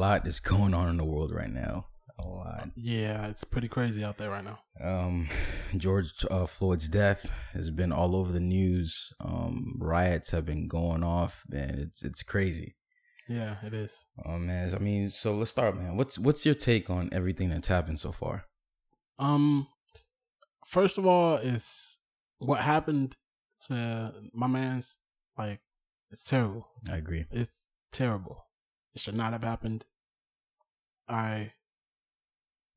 lot is going on in the world right now. A lot. Yeah, it's pretty crazy out there right now. Um, George uh, Floyd's death has been all over the news. Um, riots have been going off, and it's it's crazy. Yeah, it is. Oh man, I mean, so let's start, man. What's what's your take on everything that's happened so far? Um, first of all, it's what happened to my man's like it's terrible. I agree. It's terrible. It should not have happened. I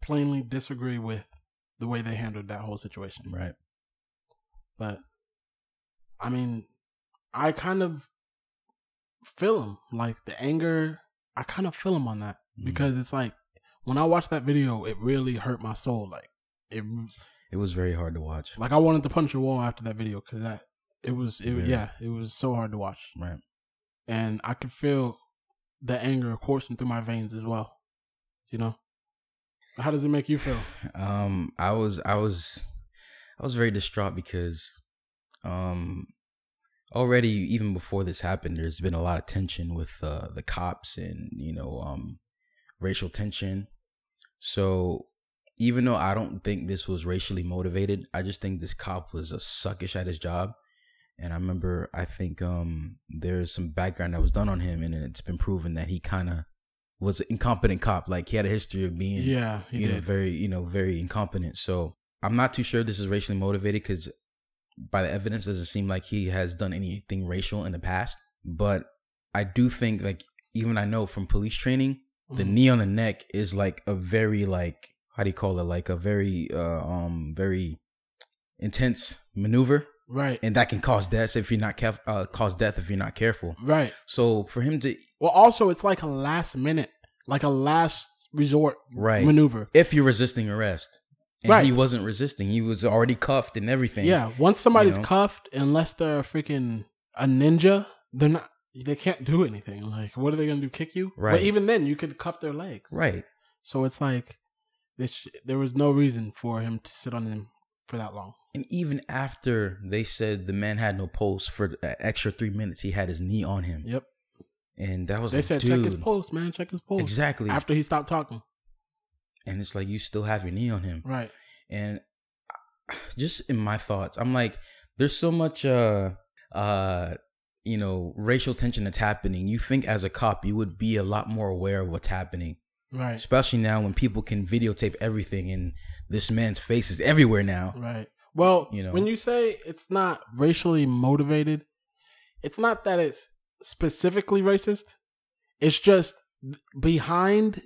plainly disagree with the way they handled that whole situation. Right. But I mean, I kind of feel him. Like the anger, I kind of feel him on that Mm. because it's like when I watched that video, it really hurt my soul. Like it, It was very hard to watch. like I wanted to punch a wall after that video because that it was, it, Very. yeah, it was so hard to watch, Right. and I could feel the anger coursing through my veins as well. You know, how does it make you feel? Um, I was I was I was very distraught because um already even before this happened, there's been a lot of tension with uh, the cops and you know um racial tension. So even though I don't think this was racially motivated, I just think this cop was a suckish at his job. And I remember, I think um, there's some background that was done on him, and it's been proven that he kind of was an incompetent cop. Like he had a history of being, Yeah, you know, very, you know, very incompetent. So I'm not too sure this is racially motivated because by the evidence, doesn't seem like he has done anything racial in the past. But I do think, like, even I know from police training, the Mhm. knee on the neck is like a very like how do you call it? Like a very uh, um very intense maneuver, right, and that can cause death if you're not careful. Uh, cause death if you're not careful. right. So for him to Well, also it's like a last minute, like a last resort right maneuver. if you're resisting arrest. And Right. he wasn't resisting. He was already cuffed and everything. Yeah, once somebody's know? cuffed, unless they're freaking a ninja, they're not. They can't do anything. Like, what are they gonna do? Kick you? Right. But even then, you could cuff their legs. Right. So it's like, there was no reason for him to sit on him for that long. And even after they said the man had no pulse for extra three minutes, he had his knee on him. Yep. And that was They like, said dude, check his pulse, man. Check his pulse. Exactly. After he stopped talking. and it's like you still have your knee on him. Right. and just in my thoughts i'm like there's so much uh uh you know racial tension that's happening you think as a cop you would be a lot more aware of what's happening Right. especially now when people can videotape everything and this man's face is everywhere now Right. Well, You know? when you say it's not racially motivated, it's not that it's specifically racist. It's just behind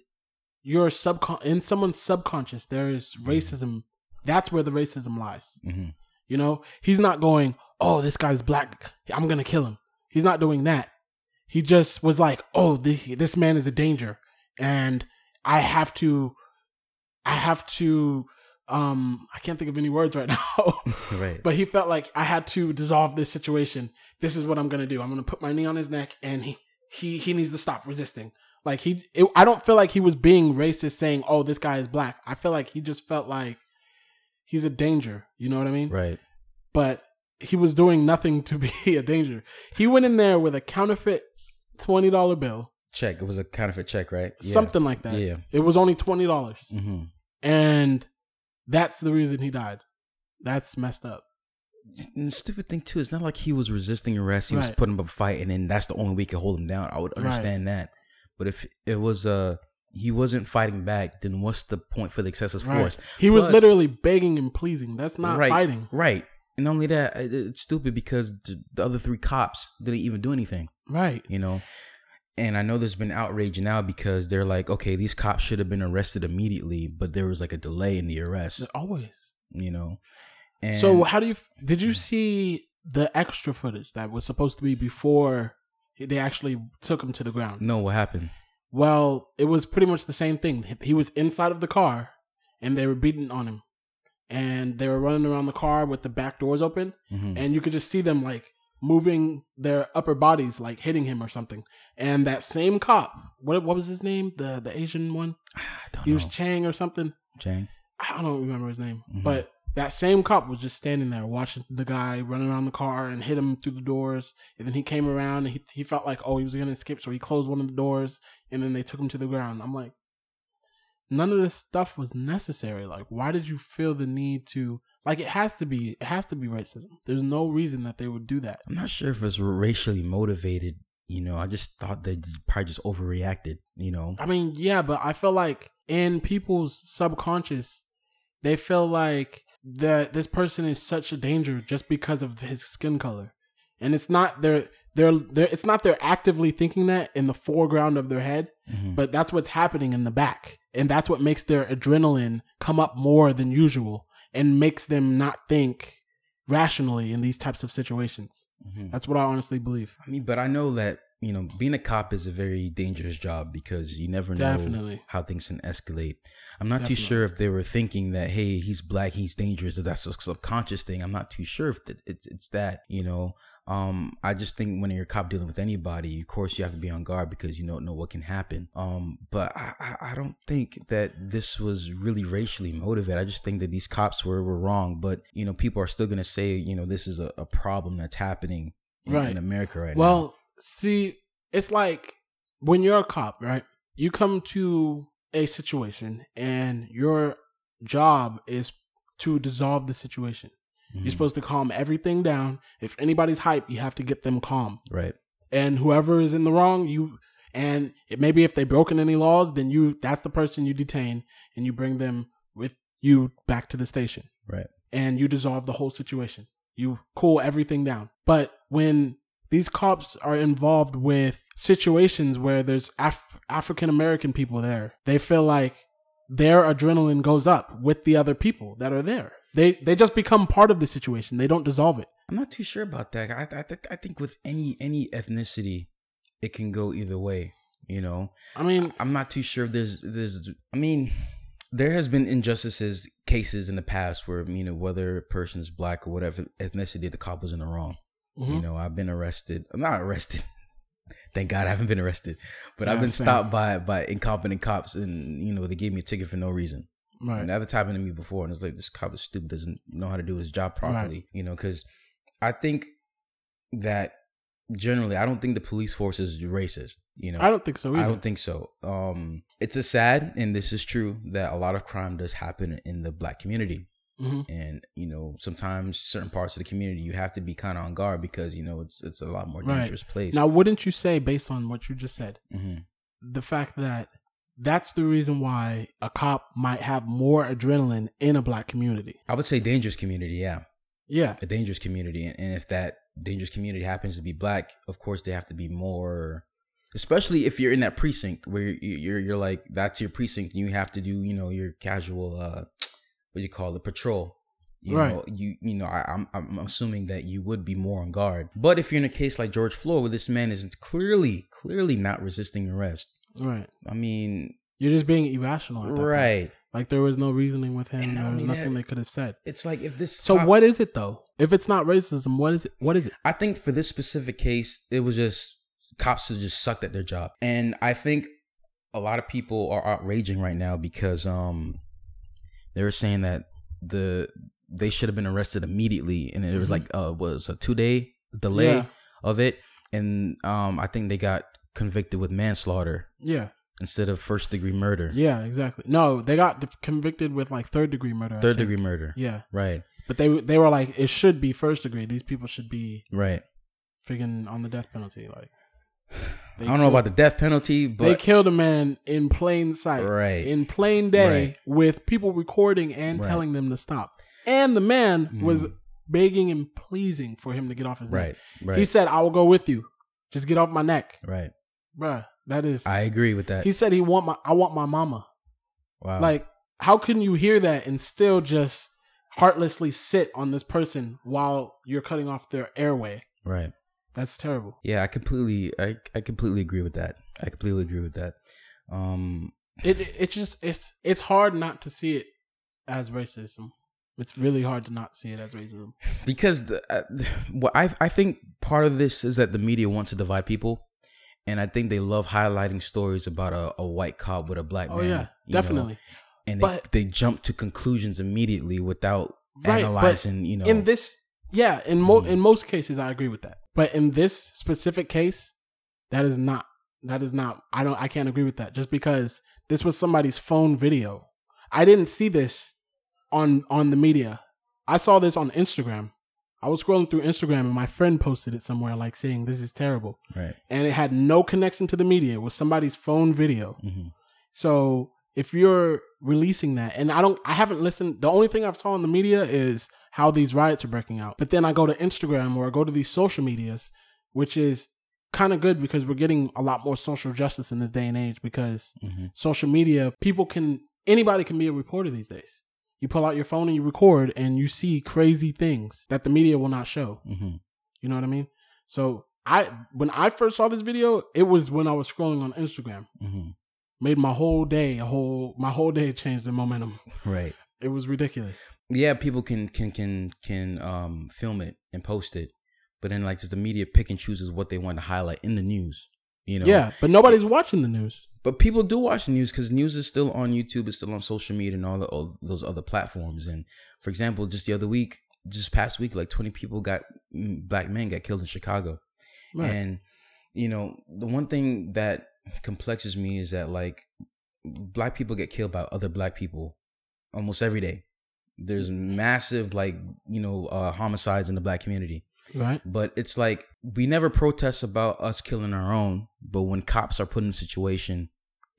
your subcon in someone's subconscious there is racism. That's where the racism lies. hmm You know, he's not going, "Oh, this guy's black. I'm going to kill him." He's not doing that. He just was like, "Oh, the, this man is a danger and I have to I have to um I can't think of any words right now." right but he felt like I had to dissolve this situation. This is what I'm going to do. I'm going to put my knee on his neck and he he he needs to stop resisting. Like he it, I don't feel like he was being racist saying, "Oh, this guy is black." I feel like he just felt like he's a danger, you know what I mean? right But he was doing nothing to be a danger. He went in there with a counterfeit $20 bill, check it was a counterfeit check right Yeah. something like that. yeah It was only $20. hmm And that's the reason he died. That's messed up. and the stupid thing too it's not like he was resisting arrest he was putting up a fight and then that's the only way he could hold him down i would Right. understand that but if it was uh he wasn't fighting back then what's the point for the excessive Right. force He was literally begging and pleasing. That's not right, fighting. Right. And not only that, it's stupid because the other three cops didn't even do anything, Right. you know? And I know there's been outrage now because they're like, okay, these cops should have been arrested immediately, but there was like a delay in the arrest, Always. you know? And so how do you did you see the extra footage that was supposed to be before they actually took him to the ground? no, what happened? Well, it was pretty much the same thing. He was inside of the car and they were beating on him. And they were running around the car with the back doors open Mhm. and you could just see them like moving their upper bodies like hitting him or something. And that same cop, what what was his name? The the Asian one? I don't He was. Chang or something. Chang. I don't remember his name, Mhm. but that same cop was just standing there watching the guy run around the car and hit him through the doors. And then he came around and he, he felt like, oh, he was going to escape. So he closed one of the doors and then they took him to the ground. I'm like, none of this stuff was necessary. Like, why did you feel the need to, like, it has to be, it has to be racism. There's no reason that they would do that. I'm not sure if it's racially motivated. You know, I just thought they probably just overreacted. You know, I mean, yeah, but I feel like in people's subconscious, they feel like that this person is such a danger just because of his skin color, and it's not they're they're, they're it's not they're actively thinking that in the foreground of their head, Mhm. but that's what's happening in the back, and that's what makes their adrenaline come up more than usual, and makes them not think rationally in these types of situations. Mhm. That's what I honestly believe. I mean, but I know that you know being a cop is a very dangerous job because you never know Definitely. how things can escalate. I'm not too sure if they were thinking that hey, he's black, he's dangerous. That's a subconscious thing, I'm not too sure if it's it's that. You know, um, I just think when you're a cop dealing with anybody, of course you have to be on guard because you don't know what can happen. Um, but I, I, don't think that this was really racially motivated. I just think that these cops were were wrong. But you know, people are still gonna say you know this is a, a problem that's happening in, Right. in America right now. Well, see, it's like when you're a cop, right? You come to a situation and your job is to dissolve the situation. Mhm. You're supposed to calm everything down. If anybody's hype, you have to get them calm. right. And whoever is in the wrong, you and it, maybe if they've broken any laws, then you that's the person you detain and you bring them with you back to the station Right. and you dissolve the whole situation. You cool everything down. But when these cops are involved with situations where there's Af- African American people there, they feel like their adrenaline goes up with the other people that are there. They they just become part of the situation. They don't dissolve it. I'm not too sure about that. I I, th- I think with any any ethnicity, it can go either way. You know, I mean, I'm not too sure. If there's there's I mean, there has been injustices cases in the past where you know whether a person is black or whatever ethnicity, the cop was in the wrong. You mhm. know, I've been arrested. I'm not arrested. Thank God I haven't been arrested, but I've been stopped by by incompetent cops, and you know they gave me a ticket for no reason. Right. And that's happened to me before, and it's like this cop is stupid, doesn't know how to do his job properly. You know, because I think that generally, I don't think the police force is racist. You know, I don't think so either. I don't think so. Um, it's a sad, and this is true, that a lot of crime does happen in the black community. Mhm. And you know, sometimes certain parts of the community you have to be kind of on guard because you know it's it's a lot more Right. dangerous place. Now, wouldn't you say, based on what you just said, Mhm. the fact that that's the reason why a cop might have more adrenaline in a black community? I would say dangerous community, yeah. Yeah, a dangerous community and if that dangerous community happens to be black of course they have to be more especially if you're in that precinct where you're you're, you're like that's your precinct and you have to do you know your casual uh what do you call it patrol you Right. know you you know I, I'm I'm assuming that you would be more on guard but if you're in a case like George Floyd where this man is clearly clearly not resisting arrest right. I mean You're just being irrational. At that point. right Like there was no reasoning with him. And There was only nothing that- they could have said. it's like if this So cop- what is it though? If it's not racism, what is it? What is it? I think for this specific case, it was just cops who just sucked at their job, and I think a lot of people are outraging right now because um they were saying that the they should have been arrested immediately, and it was Mhm. like uh was a two day delay Yeah. of it, and um I think they got convicted with manslaughter Yeah, instead of first degree murder, yeah, exactly. No, they got convicted with like third degree murder. Third degree murder, Yeah, right, but they they were like it should be first degree. These people should be right. Freaking on the death penalty. Like I don't know about the death penalty, but they killed a man in plain sight, right, in plain day, Right. with people recording and Right. telling them to stop. And the man was Mhm. begging and pleasing for him to get off his neck. right, right, He said, "I will go with you. Just get off my neck, right. Bruh." That is. I agree with that. he said he want my. I want my mama. wow. Like, how can you hear that and still just heartlessly sit on this person while you're cutting off their airway? right. That's terrible. Yeah, I completely I, I completely agree with that. I completely agree with that. Um It it it's just it's it's hard not to see it as racism. It's really hard to not see it as racism. because the uh, what I I think part of this is that the media wants to divide people and I think they love highlighting stories about a, a white cop with a black Oh man. yeah, you know, definitely. and they, But- they jump to conclusions immediately without Right, analyzing, you know. in this yeah in mo- Mhm. in most cases i agree with that but in this specific case that is not that is not i don't i can't agree with that just because this was somebody's phone video i didn't see this on on the media i saw this on instagram i was scrolling through instagram and my friend posted it somewhere like saying this is terrible right. and it had no connection to the media it was somebody's phone video hmm so if you're releasing that, and I don't, I haven't listened. The only thing I've saw in the media is how these riots are breaking out. But then I go to Instagram or I go to these social medias, which is kind of good because we're getting a lot more social justice in this day and age. Because hmm social media, people can, anybody can be a reporter these days. You pull out your phone and you record, and you see crazy things that the media will not show. hmm You know what I mean? So I, when I first saw this video, it was when I was scrolling on Instagram hmm made my whole day a whole my whole day changed in momentum. Right. It was ridiculous. Yeah, people can can can can um film it and post it, but then like just the media pick and chooses what they want to highlight in the news. You know. Yeah, but nobody's watching the news. But people do watch the news because news is still on YouTube, it's still on social media and all, the, all those other platforms. And for example, just the other week, just past week, like twenty people got mm, black men got killed in Chicago. Right. And you know, the one thing that complexes me is that like black people get killed by other black people almost every day. There's massive like, you know, uh homicides in the black community. Right. But it's like we never protest about us killing our own, but when cops are put in a situation,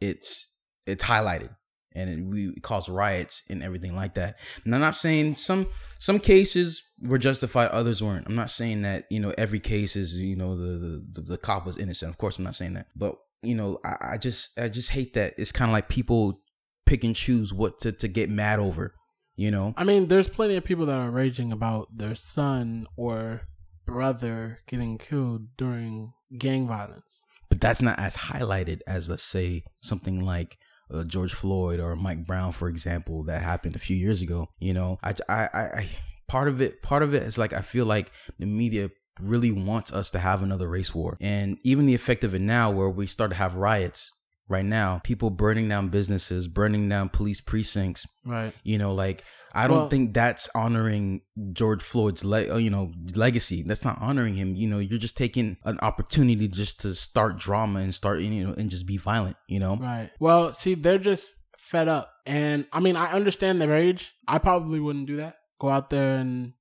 it's it's highlighted and it, we cause riots and everything like that. And I'm not saying some some cases were justified, others weren't. I'm not saying that you know every case is you know the the, the cop was innocent. Of course, I'm not saying that. But you know, I, I just I just hate that it's kind of like people pick and choose what to to get mad over. You know, I mean, there's plenty of people that are raging about their son or brother getting killed during gang violence. but that's not as highlighted as let's say something like uh, George Floyd or Mike Brown, for example, that happened a few years ago. You know, I, I, I, I part of it, part of it is like I feel like the media really wants us to have another race war, and even the effect of it now, where we start to have riots right now, people burning down businesses, burning down police precincts. Right. You know, like I don't Well- think that's honoring George Floyd's le- uh, you know legacy. That's not honoring him. You know, you're just taking an opportunity just to start drama and start you know and just be violent. You know, Right. Well, see, they're just fed up. And I mean, I understand their rage. I probably wouldn't do that. Go out there and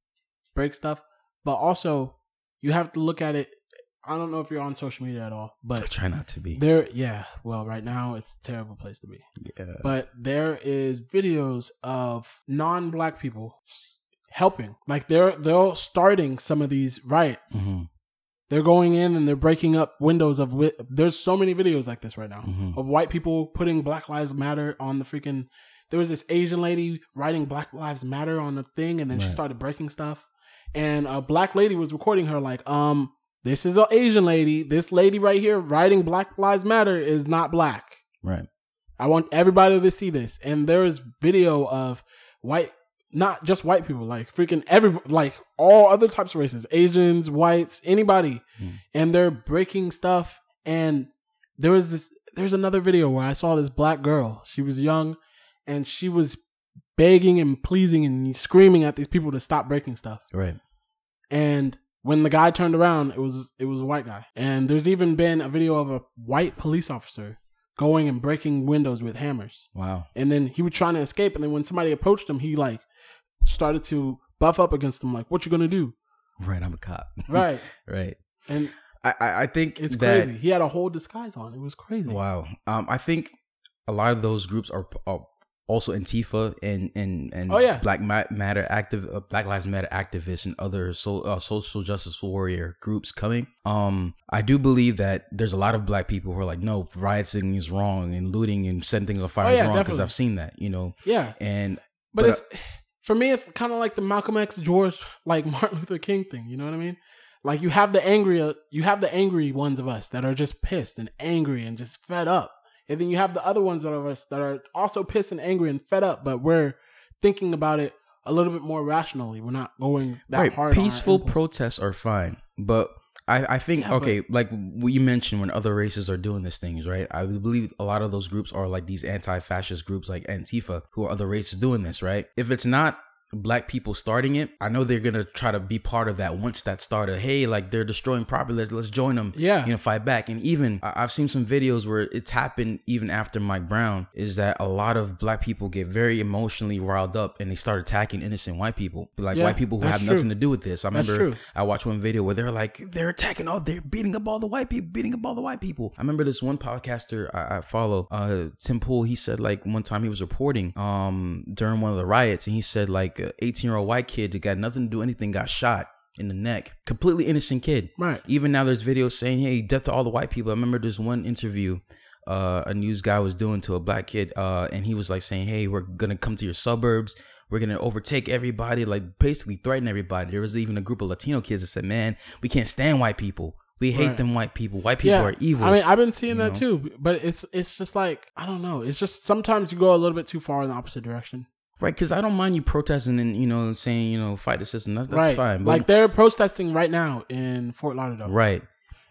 break stuff. But also, you have to look at it. I don't know if you're on social media at all, I but try not to be. there, yeah. Well, right now it's a terrible place to be. Yeah. But there is videos of non-black people helping. Like they're they're starting some of these riots. Mhm, They're going in and they're breaking up windows of. wi- There's so many videos like this right now mhm. of white people putting Black Lives Matter on the freaking. There was this Asian lady writing Black Lives Matter on the thing, and then she started breaking stuff. And a black lady was recording her, like, um, this is an Asian lady. This lady right here writing Black Lives Matter is not black. Right. I want everybody to see this. And there is video of white, not just white people, like freaking every, like all other types of races, Asians, whites, anybody, Mm. and they're breaking stuff. And there was this, there's another video where I saw this black girl. She was young, and she was begging and pleasing and screaming at these people to stop breaking stuff. Right. And when the guy turned around, it was it was a white guy. And there's even been a video of a white police officer going and breaking windows with hammers. Wow. And then he was trying to escape, and then when somebody approached him, he like started to buff up against them, like, "What you gonna do?" Right. I'm a cop. Right. right. And I, I, think it's that, crazy. He had a whole disguise on. It was crazy. Wow. Um, I think a lot of those groups are, are also Antifa and and and Oh, yeah. Black Matter active uh, Black Lives Matter activists and other so, uh, social justice warrior groups coming. Um, I do believe that there's a lot of black people who are like, no, rioting is wrong and looting and setting things on fire Oh, is yeah, wrong because. I've seen that, you know. Yeah. And But, But, it's for me, it's kind of like the Malcolm X, George, like Martin Luther King thing. You know what I mean? Like you have the angry, you have the angry ones of us that are just pissed and angry and just fed up, and then you have the other ones of us that are also pissed and angry and fed up, but we're thinking about it a little bit more rationally. We're not going that right, hard. peaceful protests are fine, but I, I think Yeah, but- okay, like what you mentioned when other races are doing these things, right? I believe a lot of those groups are like these anti-fascist groups like Antifa, who are other races doing this, right? If it's not black people starting it. I know they're gonna try to be part of that once that started. Hey, like they're destroying property. Let's let's join them. Yeah. you know, fight back. And even I- I've seen some videos where it's happened even after Mike Brown. Is that a lot of black people get very emotionally riled up and they start attacking innocent white people, like Yeah, white people who have true. nothing to do with this. I remember. I watched one video where they're like they're attacking all they're beating up all the white people, beating up all the white people. I remember this one podcaster I, I follow, uh, Tim Pool. He said like one time he was reporting um during one of the riots, and he said like a 18 year old white kid that got nothing to do anything got shot in the neck, completely innocent kid. Right. Even now, there's videos saying, "Hey, death to all the white people." I remember this one interview. Uh, a news guy was doing to a black kid, uh, and he was like saying, "Hey, we're gonna come to your suburbs. We're gonna overtake everybody, like basically threaten everybody." There was even a group of Latino kids that said, "Man, we can't stand white people. We hate Right. them white people. White people are evil." I mean, I've been seeing that too, but it's it's just like I don't know. It's just sometimes you go a little bit too far in the opposite direction. Right? Because I don't mind you protesting and you know saying you know fight the system. That's that's right. fine. But, like they're protesting right now in Fort Lauderdale. right,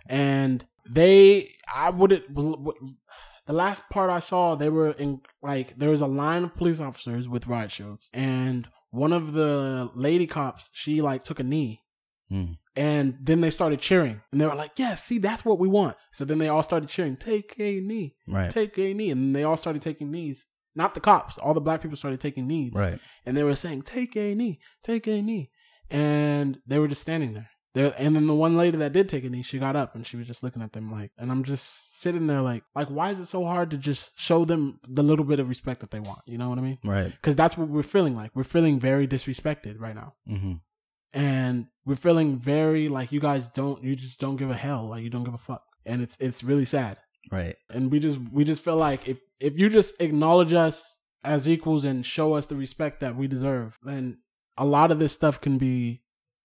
and they i wouldn't the last part i saw they were in like there was a line of police officers with riot shields and one of the lady cops she like took a knee Hmm. and then they started cheering and they were like yes see that's what we want so then they all started cheering take a knee right, take a knee and they all started taking knees not the cops all the black people started taking knees right. and they were saying, "Take a knee, take a knee," and they were just standing there. There, and then the one lady that did take a knee, she got up and she was just looking at them like, and I'm just sitting there like, like, why is it so hard to just show them the little bit of respect that they want? You know what I mean? Right. Because that's what we're feeling like. We're feeling very disrespected right now, Mm-hmm. and we're feeling very like you guys don't, you just don't give a hell, like you don't give a fuck, and it's it's really sad Right. and we just we just feel like if if you just acknowledge us as equals and show us the respect that we deserve then a lot of this stuff can be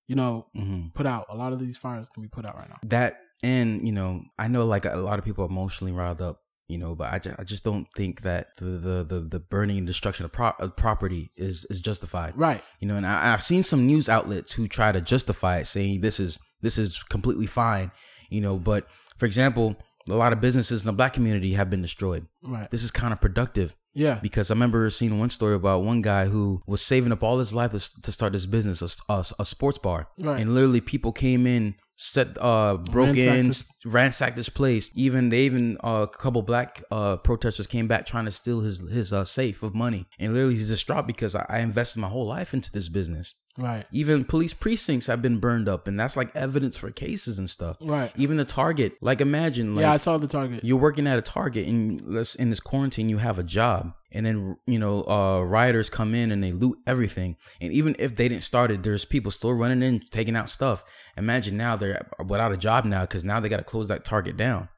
you know Mm-hmm. put out a lot of these fires can be put out right now that and you know i know like a lot of people are emotionally riled up you know but i just, I just don't think that the, the the the burning and destruction of, pro- of property is is justified right you know and I, i've seen some news outlets who try to justify it saying this is this is completely fine you know but for example a lot of businesses in the black community have been destroyed right this is counterproductive yeah because I remember seeing one story about one guy who was saving up all his life to, start this business, a, a, a sports bar, Right. and literally people came in, set, uh, broke Ransacked in, his- ransacked this place. Even they even uh, a couple black uh, protesters came back trying to steal his his uh, safe of money, and literally he's distraught because I, I invested my whole life into this business. Right. Even police precincts have been burned up, and that's like evidence for cases and stuff. right. Even the Target, like imagine, like yeah i saw the target. you're working at a Target and let's in this quarantine you have a job and then you know uh rioters come in and they loot everything. And even if they didn't start it there's people still running in taking out stuff. Imagine now they're without a job now because now they got to close that Target down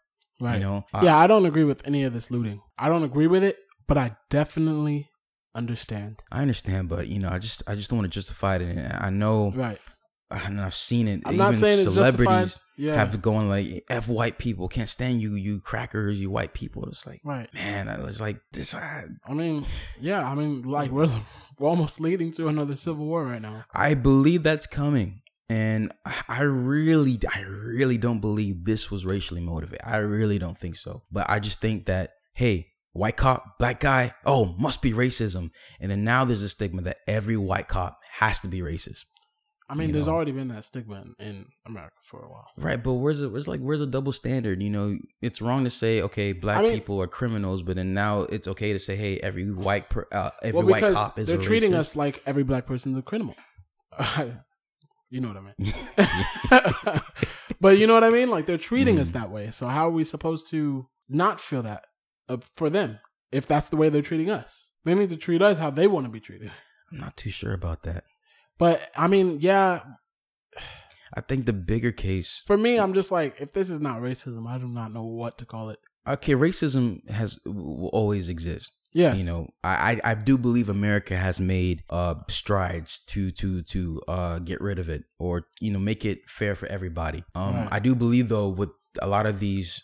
right. you know Uh, yeah i don't agree with any of this looting. I don't agree with it but i definitely understand. I understand but you know I just I just don't want to justify it and I know right. and I've seen it. I'm even not saying it's celebrities yeah. have going like f white people can't stand you you crackers you white people. It's like right. man I was like this I, i mean yeah i mean like we're we're almost leading to another civil war right now. I believe that's coming. And I really, I really don't believe this was racially motivated. I really don't think so. But I just think that, hey, white cop, black guy, oh, must be racism. And then now there's a stigma that every white cop has to be racist. I mean, You there's know. already been that stigma in, in America for a while. Right, but where's it? Where's like where's a double standard? You know, it's wrong to say okay, black I mean- people are criminals, but then now it's okay to say hey, every white per, uh, every well, white cop is a racist. they're treating racist. us like every black person's a criminal. you know what I mean? but you know what I mean? Like they're treating us Mhm. that way. So how are we supposed to not feel that for them if that's the way they're treating us? They need to treat us how they want to be treated. I'm not too sure about that. But I mean, yeah, I think the bigger case for me, I'm just like, if this is not racism, I do not know what to call it. okay, racism has will always exist. Yes, You know, I, I I do believe America has made uh strides to to to uh get rid of it or you know make it fair for everybody. Um, Right. I do believe though with a lot of these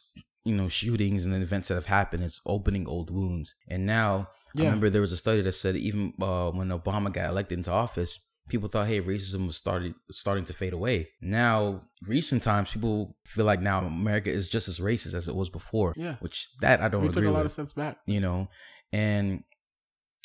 you know shootings and events that have happened, it's opening old wounds. And now I remember there was a study that said even uh, when Obama got elected into office. People thought, hey, racism was started starting to fade away. Now, recent times, people feel like now America is just as racist as it was before. Yeah. which that I don't we took a lot with of steps back. you know and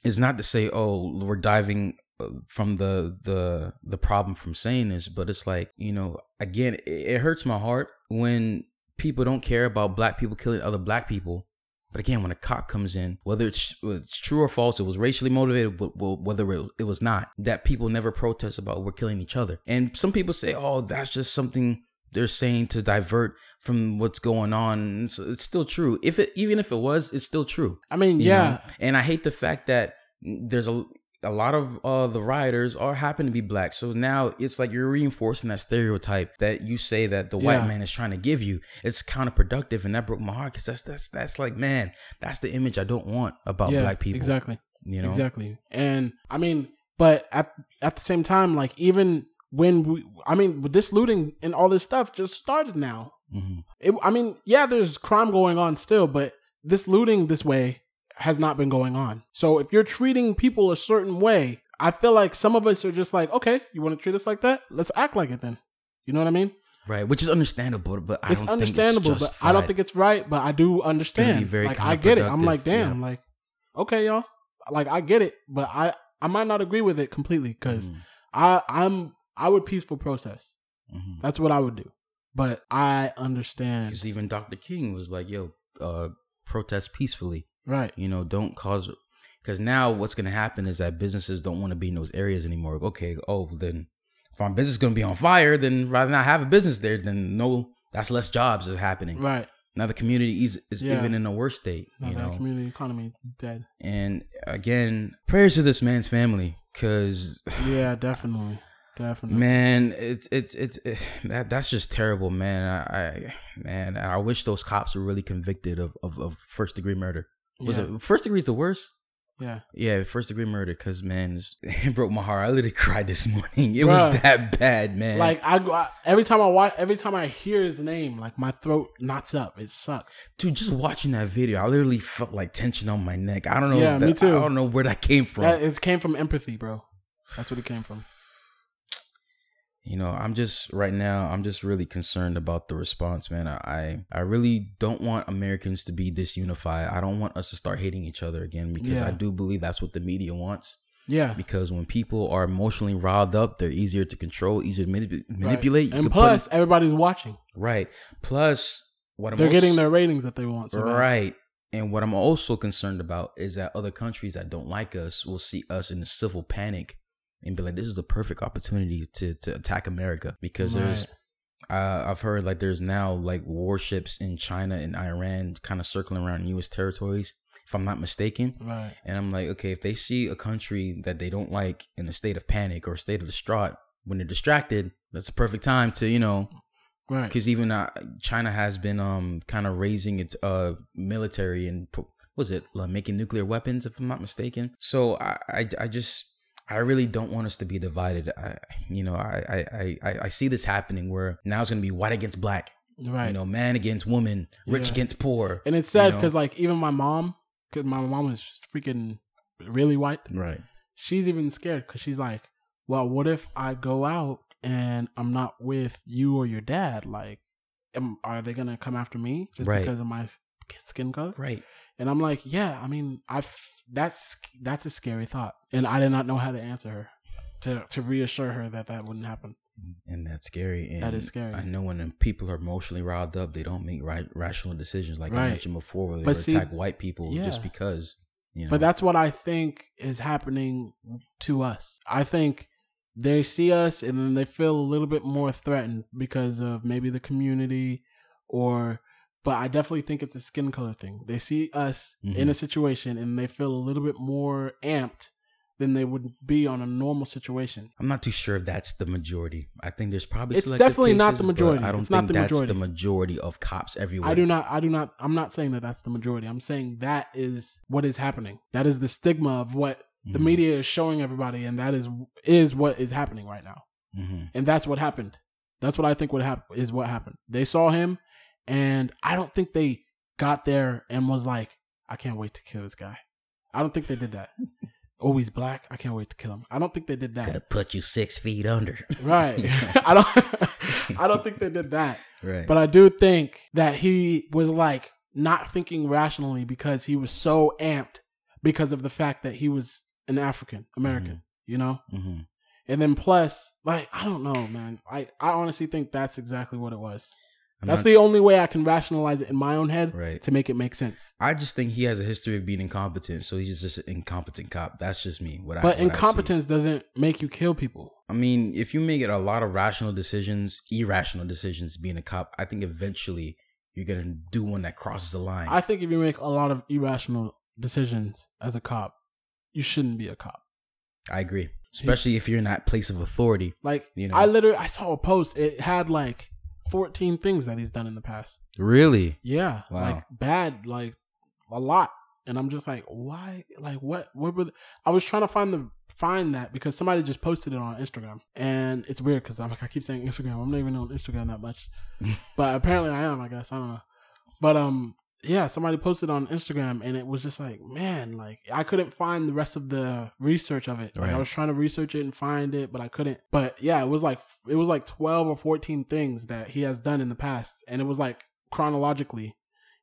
it's not to say oh we're diving uh, from the the the problem from saying this, but it's like you know, again, it, it hurts my heart when people don't care about black people killing other black people. But again, when a cop comes in, whether it's, it's true or false, it was racially motivated, but whether it, it was not, that people never protest about we're killing each other. And some people say, oh, that's just something they're saying to divert from what's going on. It's, it's, still true. If it even if it was, it's still true. I mean, yeah. Know? And I hate the fact that there's a a lot of uh, the rioters are happen to be black. So now it's like you're reinforcing that stereotype that you say that the white man is trying to give you. It's counterproductive, and that broke my heart because that's that's that's like man, that's the image I don't want about yeah, black people. Exactly. You know exactly. And I mean, but at at the same time, like even when we, I mean, this looting and all this stuff just started now. Mm-hmm. It, I mean, yeah, there's crime going on still, but this looting this way has not been going on. So if you're treating people a certain way, I feel like some of us are just like, okay, you want to treat us like that? Let's act like it then. You know what I mean? Right, which is understandable, but I it's don't understandable, think it's but I don't think it's right. But I do understand. like I get it. I'm like, damn, yeah. like okay, y'all. Like I get it, but I I might not agree with it completely because mm. I I'm I would peaceful process. Mm-hmm. That's what I would do. But I understand. Because even Dr. King was like, "Yo, uh, protest peacefully." Right. You know, don't cause because now what's going to happen is that businesses don't want to be in those areas anymore. Okay, oh then if our business is going to be on fire, then rather not have a business there, then no, that's less jobs is happening. Right. Now the community is, is yeah. even in a worse state. You know, community economy is dead. And again, prayers to this man's family, because yeah, definitely. Definitely, man. It's it's it's it, that that's just terrible, man. I, I man, I wish those cops were really convicted of of, of first degree murder. Was yeah. it first degree is the worst? Yeah. Yeah, first degree murder. Cause man, it broke my heart. I literally cried this morning. It Bruh, was that bad, man. Like I, I, every time I watch, every time I hear his name, like my throat knots up. It sucks. Dude, just watching that video, I literally felt like tension on my neck. I don't know. Yeah, that, me too. I don't know where that came from. That, it came from empathy, bro. That's what it came from you know i'm just right now i'm just really concerned about the response man. I i really don't want americans to be disunified i don't want us to start hating each other again because yeah. i do believe that's what the media wants. Yeah. Because when people are emotionally riled up they're easier to control easier to manip- manipulate. Right. and plus everybody's watching. Right. Plus what I'm they're also, getting their ratings that they want so right. And what i'm also concerned about is that other countries that don't like us will see us in a civil panic and be like, this is the perfect opportunity to to attack America because right. there's. Uh, I've heard like there's now like warships in China and Iran kind of circling around U.S. territories, if I'm not mistaken. Right. And I'm like, okay, if they see a country that they don't like in a state of panic or a state of distraught when they're distracted, that's the perfect time to you know Right. Because even uh, China has been um kind of raising its uh military and was it uh, making nuclear weapons if I'm not mistaken. So I I, I just I really don't want us to be divided. I, you know, I, I, I, I see this happening where now it's going to be white against black, right? You know, man against woman, rich yeah. against poor. And it's sad because, you know? like, even my mom, because my mom is freaking really white, right? She's even scared because she's like, well, what if I go out and I'm not with you or your dad? Like, am, are they going to come after me just right. because of my skin color? Right. And I'm like, yeah, I mean, I that's that's a scary thought, and I did not know how to answer her to to reassure her that that wouldn't happen. And that's scary. And that is scary. I know when people are emotionally riled up, they don't make right rational decisions, like right. I mentioned before, where they but see, attack white people yeah. just because. You know. But that's what I think is happening to us. I think they see us and then they feel a little bit more threatened because of maybe the community or but I definitely think it's a skin color thing. They see us mm-hmm. in a situation and they feel a little bit more amped than they would be on a normal situation. I'm not too sure if that's the majority. I think there's probably it's definitely cases, not the majority. I don't it's think the that's majority. the majority of cops everywhere. I do not. I do not. I'm not saying that that's the majority. I'm saying that is what is happening. That is the stigma of what mm-hmm. the media is showing everybody, and that is is what is happening right now. Mm-hmm. And that's what happened. That's what I think would happen is what happened. They saw him and I don't think they got there and was like, I can't wait to kill this guy. I don't think they did that. oh, he's black. I can't wait to kill him. I don't think they did that. Gotta put you six feet under. right. I don't. I don't think they did that. Right. But I do think that he was like not thinking rationally because he was so amped because of the fact that he was an African American. Mm-hmm. you know? hmm And then plus, like, I don't know, man. I, I honestly think that's exactly what it was. I'm that's not- the only way I can rationalize it in my own head right. to make it make sense. I just think he has a history of being incompetent, so he's just an incompetent cop. That's just me. What But I see. incompetence doesn't make you kill people. I mean, if you make it a lot of rational decisions, irrational decisions, being a cop, I think eventually you're gonna do one that crosses the line. I think if you make a lot of irrational decisions as a cop, you shouldn't be a cop. I agree, especially if you're in that place of authority. Like, You know. I literally I saw a post. It had like 14 things that he's done in the past. Really? Yeah, Wow. like bad, like a lot. And I'm just like, why? Like, what? What were? The, I was trying to find the find that because somebody just posted it on Instagram, and it's weird because I'm like, I keep saying Instagram. I'm not even on Instagram that much, but apparently I am. I guess I don't know. But um, yeah, somebody posted on Instagram, and it was just like, man, like I couldn't find the rest of the research of it. Like I was trying to research it and find it, but I couldn't. But yeah, it was like it was like 12 or 14 things that he has done in the past, and it was like chronologically.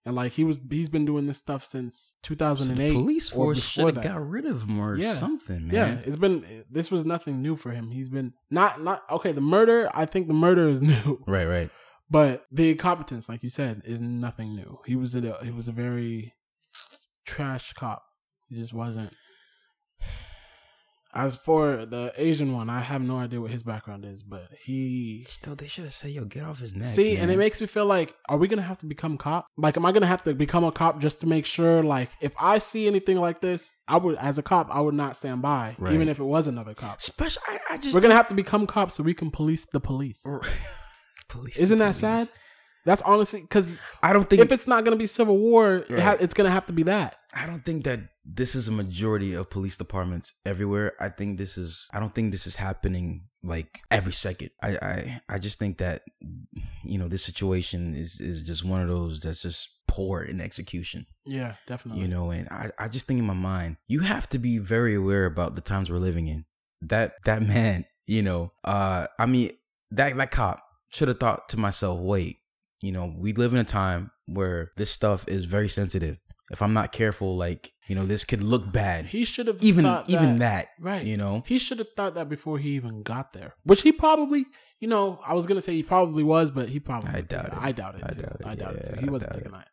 And like he was, he's been doing this stuff since So 2008. the police force should have got rid of him or Yeah. something, man. Yeah, it's been. This was nothing new for him. He's been not not okay. The murder, I think the murder is new, Right, right. But the incompetence, like you said, is nothing new. He was a he was a very trash cop. He just wasn't. As for the Asian one, I have no idea what his background is, but he Still, they should have said, "Yo, get off his neck." See, and it makes me feel like, are we gonna have to become cop? Like, am I gonna have to become a cop just to make sure? Like, if I see anything like this, I would, as a cop, I would not stand by, Right. even if it was another cop. Special. I, I just We're gonna have to become cops so we can police the police. police. Isn't that sad? That's honestly because I don't think if it's not gonna be civil war, it ha- it's gonna have to be that. I don't think that this is a majority of police departments everywhere. I think this is I don't think this is happening like every second. I I, I just think that you know this situation is is just one of those that's just poor in execution. Yeah, definitely. You know, and I, I just think in my mind, you have to be very aware about the times we're living in. That that man, you know, uh I mean that that cop should have thought to myself, wait, you know, we live in a time where this stuff is very sensitive. If I'm not careful, like, you know, this could look bad. he should have even thought even that, right. you know. He should have thought that before he even got there. Which he probably, you know, I was gonna say he probably was, but he probably. I doubt it. I doubt it. I too. doubt it. I doubt it. Too. He I wasn't thinking that.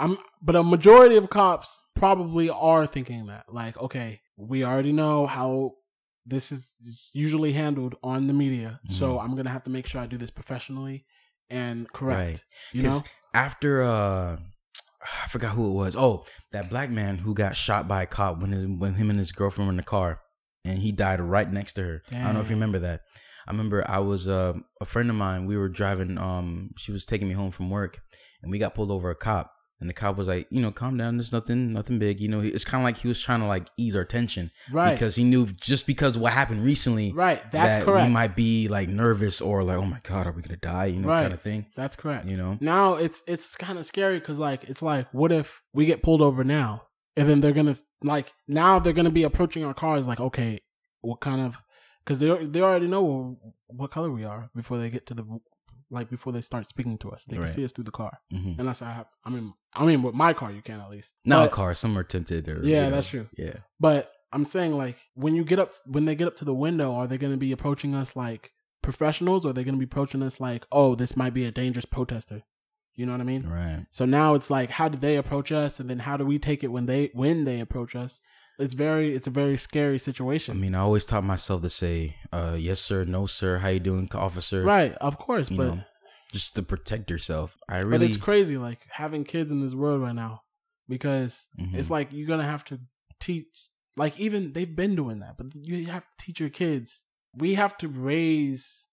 I'm, but a majority of cops probably are thinking that. Like, okay, we already know how this is usually handled on the media, so Mm-hmm. I'm gonna have to make sure I do this professionally and correct. Right. You know, after uh I forgot who it was. Oh, that black man who got shot by a cop when his, when him and his girlfriend were in the car, and he died right next to her. I don't know if you remember that. I remember I was uh, a friend of mine. We were driving. Um, she was taking me home from work, and we got pulled over a cop. And the cop was like, you know, calm down. There's nothing, nothing big. You know, it's kind of like he was trying to like ease our tension right? because he knew just because what happened recently, right. That's that correct. we might be like nervous or like, oh my god, are we gonna die? You know, Right. kind of thing. That's correct. You know, now it's it's kind of scary because like it's like what if we get pulled over now and then they're gonna like now they're gonna be approaching our cars like okay what kind of because they they already know what color we are before they get to the like before they start speaking to us they Right. can see us through the car hmm unless I have I mean I mean with my car you can at least Not a car. Some are tinted or Yeah, you know, that's true. Yeah. but I'm saying like when you get up when they get up to the window, are they going to be approaching us like professionals, or are they going to be approaching us like, oh, this might be a dangerous protester? You know what I mean? Right. So now it's like, how do they approach us, and then how do we take it when they when they approach us? It's very it's a very scary situation. I mean, I always taught myself to say, uh, "Yes, sir," "No, sir," "How you doing, officer?" right, of course, You but know, just to protect yourself. I really. but it's crazy like having kids in this world right now because Mhm. it's like you're gonna have to teach like even they've been doing that but you have to teach your kids we have to raise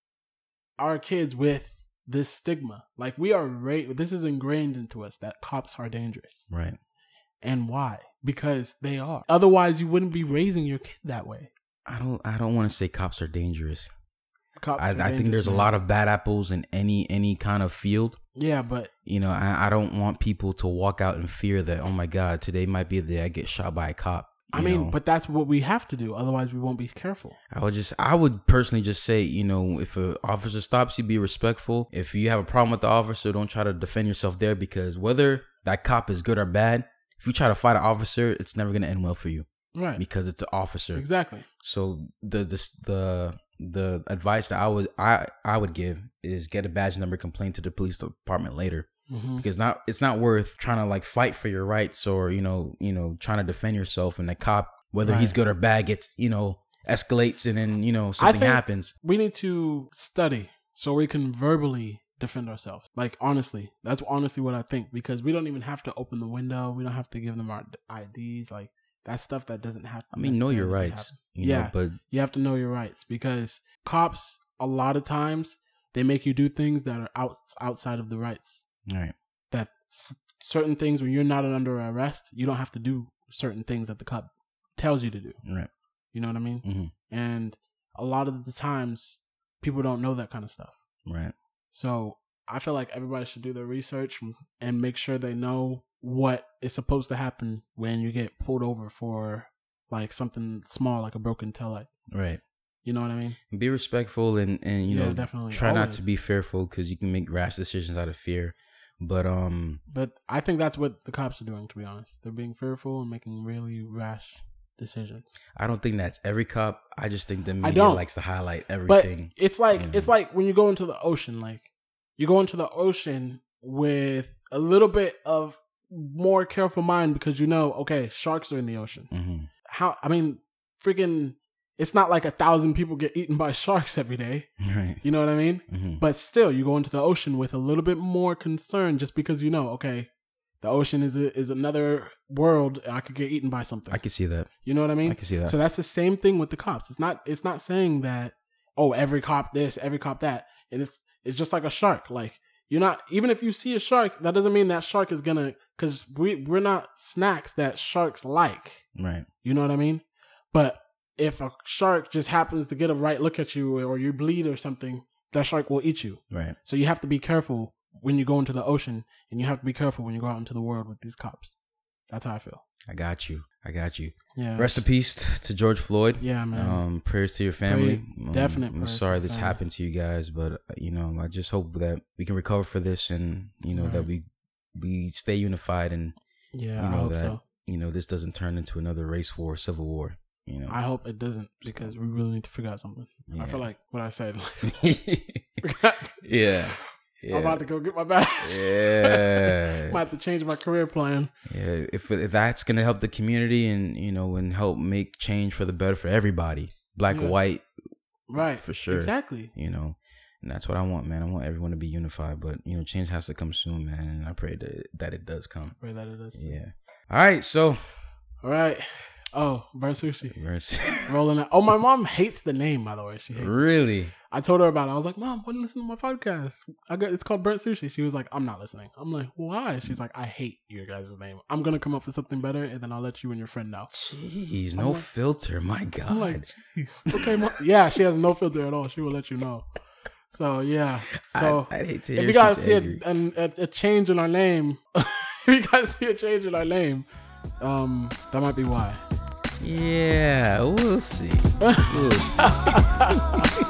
our kids with this stigma like we are ra- this is ingrained into us that cops are dangerous right. And why because they are otherwise you wouldn't be raising your kid that way I don't. I don't want to say cops are dangerous. cops I, are I think dangerous, there's a lot of bad apples in any any kind of field. yeah but You know, I, I don't want people to walk out in fear that oh my god, today might be the day I get shot by a cop. i mean know? but that's what we have to do otherwise we won't be careful I would just, I would personally just say, you know, if an officer stops you, be respectful. If you have a problem with the officer, don't try to defend yourself there because whether that cop is good or bad, if you try to fight an officer, it's never going to end well for you. Right. because it's an officer. Exactly. So the the the the advice that I would I I would give is get a badge number, complain to the police department later hmm because not it's not worth trying to like fight for your rights or you know you know trying to defend yourself and the cop whether he's good or bad gets you know escalates and then you know something think- happens. We need to study so we can verbally defend ourselves. Like honestly, that's honestly what I think because we don't even have to open the window. We don't have to give them our IDs. Like that's stuff that doesn't have. I mean, know your rights. You know, Yeah. but You have to know your rights because cops a lot of times they make you do things that are out, outside of the rights. Right. That s- certain things when you're not under arrest, you don't have to do certain things that the cop tells you to do. Right. You know what I mean? Mhm. And a lot of the times, people don't know that kind of stuff. right. So I feel like everybody should do their research and make sure they know what is supposed to happen when you get pulled over for like something small, like a broken taillight. Right. You know what I mean? Be respectful and and you Yeah, know definitely. try not to be fearful because you can make rash decisions out of fear. But um, But I think that's what the cops are doing. To be honest, they're being fearful and making really rash decisions. I don't think that's every cop. I just think the media likes to highlight But everything. it's like you it's like when you go into the ocean, like you go into the ocean with a little bit of more careful mind because you know, okay, sharks are in the ocean. hmm How I mean, freaking, it's not like a thousand people get eaten by sharks every day. Right. You know what I mean? hmm But still, you go into the ocean with a little bit more concern just because you know, okay, the ocean is a, is another world. I could get eaten by something. I can see that. you know what I mean? I can see that. So that's the same thing with the cops. It's not it's not saying that oh every cop this, every cop that. And it's it's just like a shark. Like you're not even if you see a shark, that doesn't mean that shark is gonna cause we we're not snacks that sharks like. right. You know what I mean? But if a shark just happens to get a right look at you or you bleed or something, that shark will eat you. Right. So you have to be careful when you go into the ocean and you have to be careful when you go out into the world with these cops. That's how I feel. I got you. I got you. Yeah. Rest in peace to George Floyd. yeah, man. Um, prayers to your family. Um, definite I'm sorry this family. happened to you guys, but uh, you know, I just hope that we can recover for this, and you know that we we stay unified, and yeah, you I know hope that so. you know this doesn't turn into another race war, civil war. You know. I hope it doesn't because we really need to figure out something. I feel like what I said. yeah. I'm about to go get my badge. Yeah. Might have to change my career plan. Yeah, if, if that's gonna help the community and you know and help make change for the better for everybody, black Yeah. or white, Right. For sure. Exactly. you know, and that's what I want, man. I want everyone to be unified, but you know, change has to come soon, man. And I pray that that it does come. Pray that it is. too. Yeah. All right, so All right. Oh, burnt sushi. Mercy. Rolling out. Oh, my mom hates the name, by the way. She hates it. really, I told her about it. I was like, Mom, why don't you listen to my podcast? I got it's called Burnt Sushi. She was like, I'm not listening. I'm like, why? She's like, I hate your guys' name. I'm gonna come up with something better and then I'll let you and your friend know. jeez, I'm no like- filter. My God. I'm like, jeez. Okay, Mom. Yeah, she has no filter at all. She will let you know. So yeah. So I, hate to if hear you guys see a, an, a, a change in our name, if you guys see a change in our name, um, that might be why. Yeah, we'll see. We'll see.